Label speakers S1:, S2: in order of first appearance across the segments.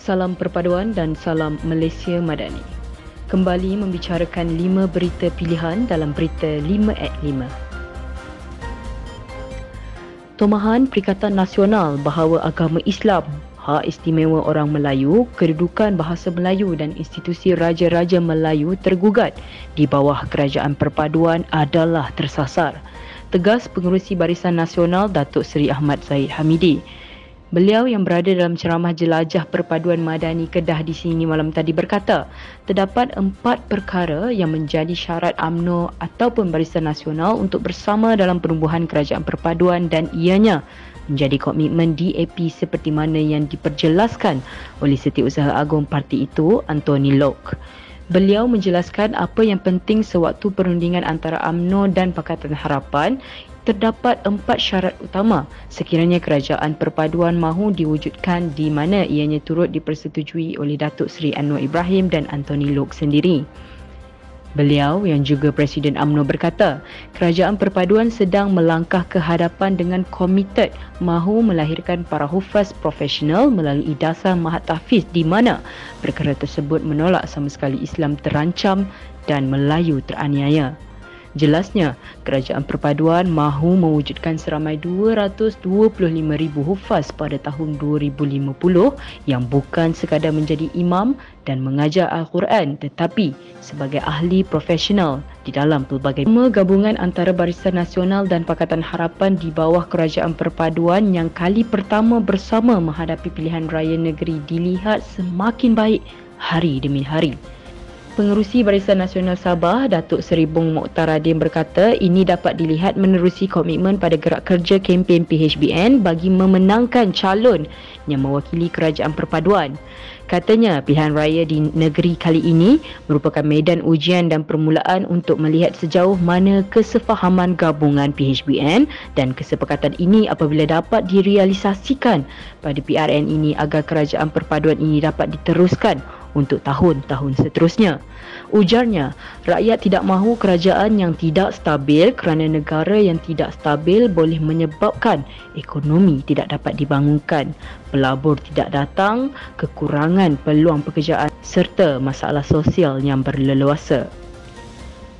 S1: Salam perpaduan dan salam Malaysia Madani. Kembali membicarakan lima berita pilihan dalam berita 5 at 5. Tomahan Perikatan Nasional bahawa agama Islam, hak istimewa orang Melayu, kedudukan bahasa Melayu dan institusi Raja-Raja Melayu tergugat di bawah Kerajaan Perpaduan adalah tersasar. Tegas Pengerusi Barisan Nasional Datuk Seri Ahmad Zaid Hamidi. Beliau yang berada dalam ceramah jelajah perpaduan madani Kedah di sini malam tadi berkata, terdapat empat perkara yang menjadi syarat AMNO ataupun Barisan Nasional untuk bersama dalam penubuhan kerajaan perpaduan dan ianya menjadi komitmen DAP seperti mana yang diperjelaskan oleh Setiausaha Agung Parti itu, Anthony Locke. Beliau menjelaskan apa yang penting sewaktu perundingan antara AMNO dan Pakatan Harapan terdapat empat syarat utama sekiranya kerajaan perpaduan mahu diwujudkan di mana ianya turut dipersetujui oleh Datuk Seri Anwar Ibrahim dan Anthony Lok sendiri. Beliau yang juga Presiden AMNO berkata, kerajaan perpaduan sedang melangkah ke hadapan dengan komited mahu melahirkan para hufaz profesional melalui dasar mahat tahfiz di mana perkara tersebut menolak sama sekali Islam terancam dan Melayu teraniaya. Jelasnya, kerajaan perpaduan mahu mewujudkan seramai 225,000 hufaz pada tahun 2050 yang bukan sekadar menjadi imam dan mengajar Al-Quran tetapi sebagai ahli profesional di dalam pelbagai gabungan antara Barisan Nasional dan Pakatan Harapan di bawah kerajaan perpaduan yang kali pertama bersama menghadapi pilihan raya negeri dilihat semakin baik hari demi hari. Pengerusi Barisan Nasional Sabah, Datuk Seri Bung Mokhtar Radin berkata ini dapat dilihat menerusi komitmen pada gerak kerja kempen PHBN bagi memenangkan calon yang mewakili kerajaan perpaduan. Katanya pilihan raya di negeri kali ini merupakan medan ujian dan permulaan untuk melihat sejauh mana kesefahaman gabungan PHBN dan kesepakatan ini apabila dapat direalisasikan pada PRN ini agar kerajaan perpaduan ini dapat diteruskan untuk tahun-tahun seterusnya. Ujarnya, rakyat tidak mahu kerajaan yang tidak stabil kerana negara yang tidak stabil boleh menyebabkan ekonomi tidak dapat dibangunkan, pelabur tidak datang, kekurangan peluang pekerjaan serta masalah sosial yang berleluasa.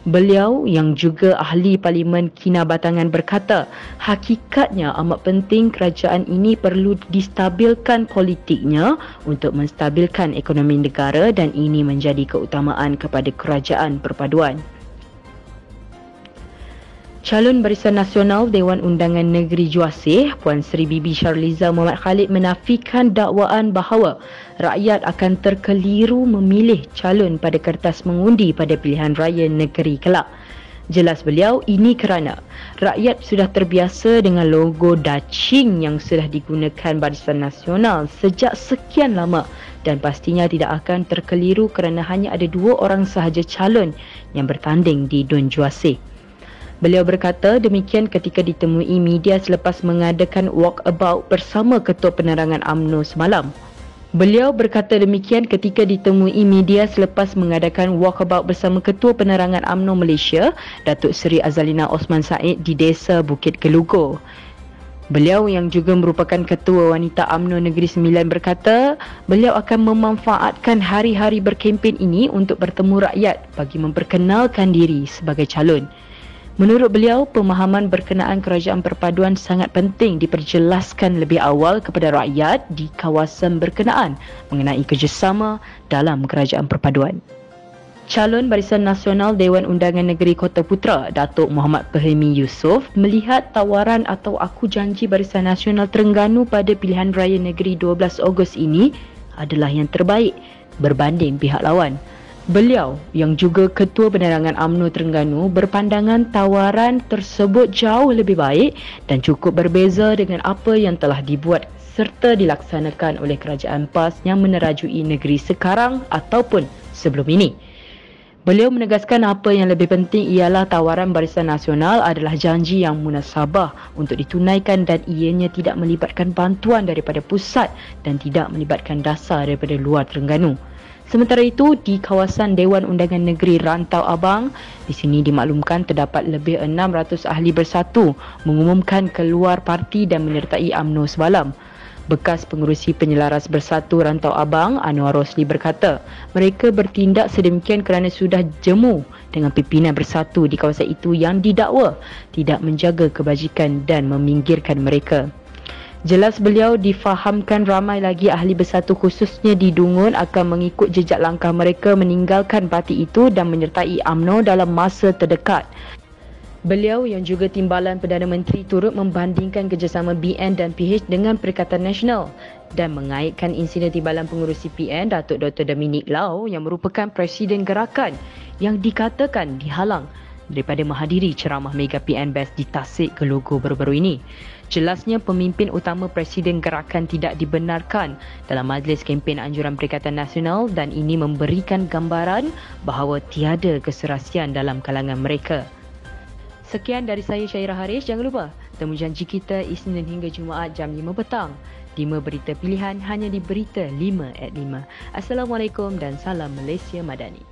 S1: Beliau yang juga ahli Parlimen Kinabatangan berkata, hakikatnya amat penting kerajaan ini perlu distabilkan politiknya untuk menstabilkan ekonomi negara dan ini menjadi keutamaan kepada kerajaan perpaduan. Calon Barisan Nasional Dewan Undangan Negeri Juasih, Puan Sri Bibi Sharliza Muhammad Khalid menafikan dakwaan bahawa rakyat akan terkeliru memilih calon pada kertas mengundi pada pilihan raya negeri kelak. Jelas beliau, ini kerana rakyat sudah terbiasa dengan logo dacing yang sudah digunakan Barisan Nasional sejak sekian lama dan pastinya tidak akan terkeliru kerana hanya ada dua orang sahaja calon yang bertanding di Dun Juasih. Beliau berkata demikian ketika ditemui media selepas mengadakan walkabout bersama Ketua Penerangan AMNO semalam. Beliau berkata demikian ketika ditemui media selepas mengadakan walkabout bersama Ketua Penerangan AMNO Malaysia, Datuk Seri Azalina Osman Said di Desa Bukit Kelugo. Beliau yang juga merupakan Ketua Wanita AMNO Negeri Sembilan berkata, beliau akan memanfaatkan hari-hari berkempen ini untuk bertemu rakyat bagi memperkenalkan diri sebagai calon. Menurut beliau, pemahaman berkenaan kerajaan perpaduan sangat penting diperjelaskan lebih awal kepada rakyat di kawasan berkenaan mengenai kerjasama dalam kerajaan perpaduan. Calon Barisan Nasional Dewan Undangan Negeri Kota Putra, Datuk Muhammad Pahemi Yusof melihat tawaran atau aku janji Barisan Nasional Terengganu pada pilihan raya negeri 12 Ogos ini adalah yang terbaik berbanding pihak lawan. Beliau yang juga Ketua Penerangan AMNO Terengganu berpandangan tawaran tersebut jauh lebih baik dan cukup berbeza dengan apa yang telah dibuat serta dilaksanakan oleh Kerajaan PAS yang menerajui negeri sekarang ataupun sebelum ini. Beliau menegaskan apa yang lebih penting ialah tawaran Barisan Nasional adalah janji yang munasabah untuk ditunaikan dan ianya tidak melibatkan bantuan daripada pusat dan tidak melibatkan dasar daripada luar Terengganu. Sementara itu, di kawasan Dewan Undangan Negeri Rantau Abang, di sini dimaklumkan terdapat lebih 600 ahli bersatu mengumumkan keluar parti dan menyertai AMNO semalam. Bekas pengurusi penyelaras bersatu Rantau Abang, Anwar Rosli berkata, mereka bertindak sedemikian kerana sudah jemu dengan pimpinan bersatu di kawasan itu yang didakwa tidak menjaga kebajikan dan meminggirkan mereka. Jelas beliau difahamkan ramai lagi ahli bersatu khususnya di Dungun akan mengikut jejak langkah mereka meninggalkan parti itu dan menyertai AMNO dalam masa terdekat. Beliau yang juga timbalan Perdana Menteri turut membandingkan kerjasama BN dan PH dengan Perikatan Nasional dan mengaitkan insiden timbalan pengurusi PN Datuk Dr. Dominic Lau yang merupakan Presiden Gerakan yang dikatakan dihalang daripada menghadiri ceramah Mega PN Best di Tasik ke logo baru-baru ini. Jelasnya pemimpin utama Presiden Gerakan tidak dibenarkan dalam majlis kempen anjuran Perikatan Nasional dan ini memberikan gambaran bahawa tiada keserasian dalam kalangan mereka. Sekian dari saya Syairah Haris. Jangan lupa temu janji kita Isnin hingga Jumaat jam 5 petang. 5 berita pilihan hanya di Berita 5 at 5. Assalamualaikum dan salam Malaysia Madani.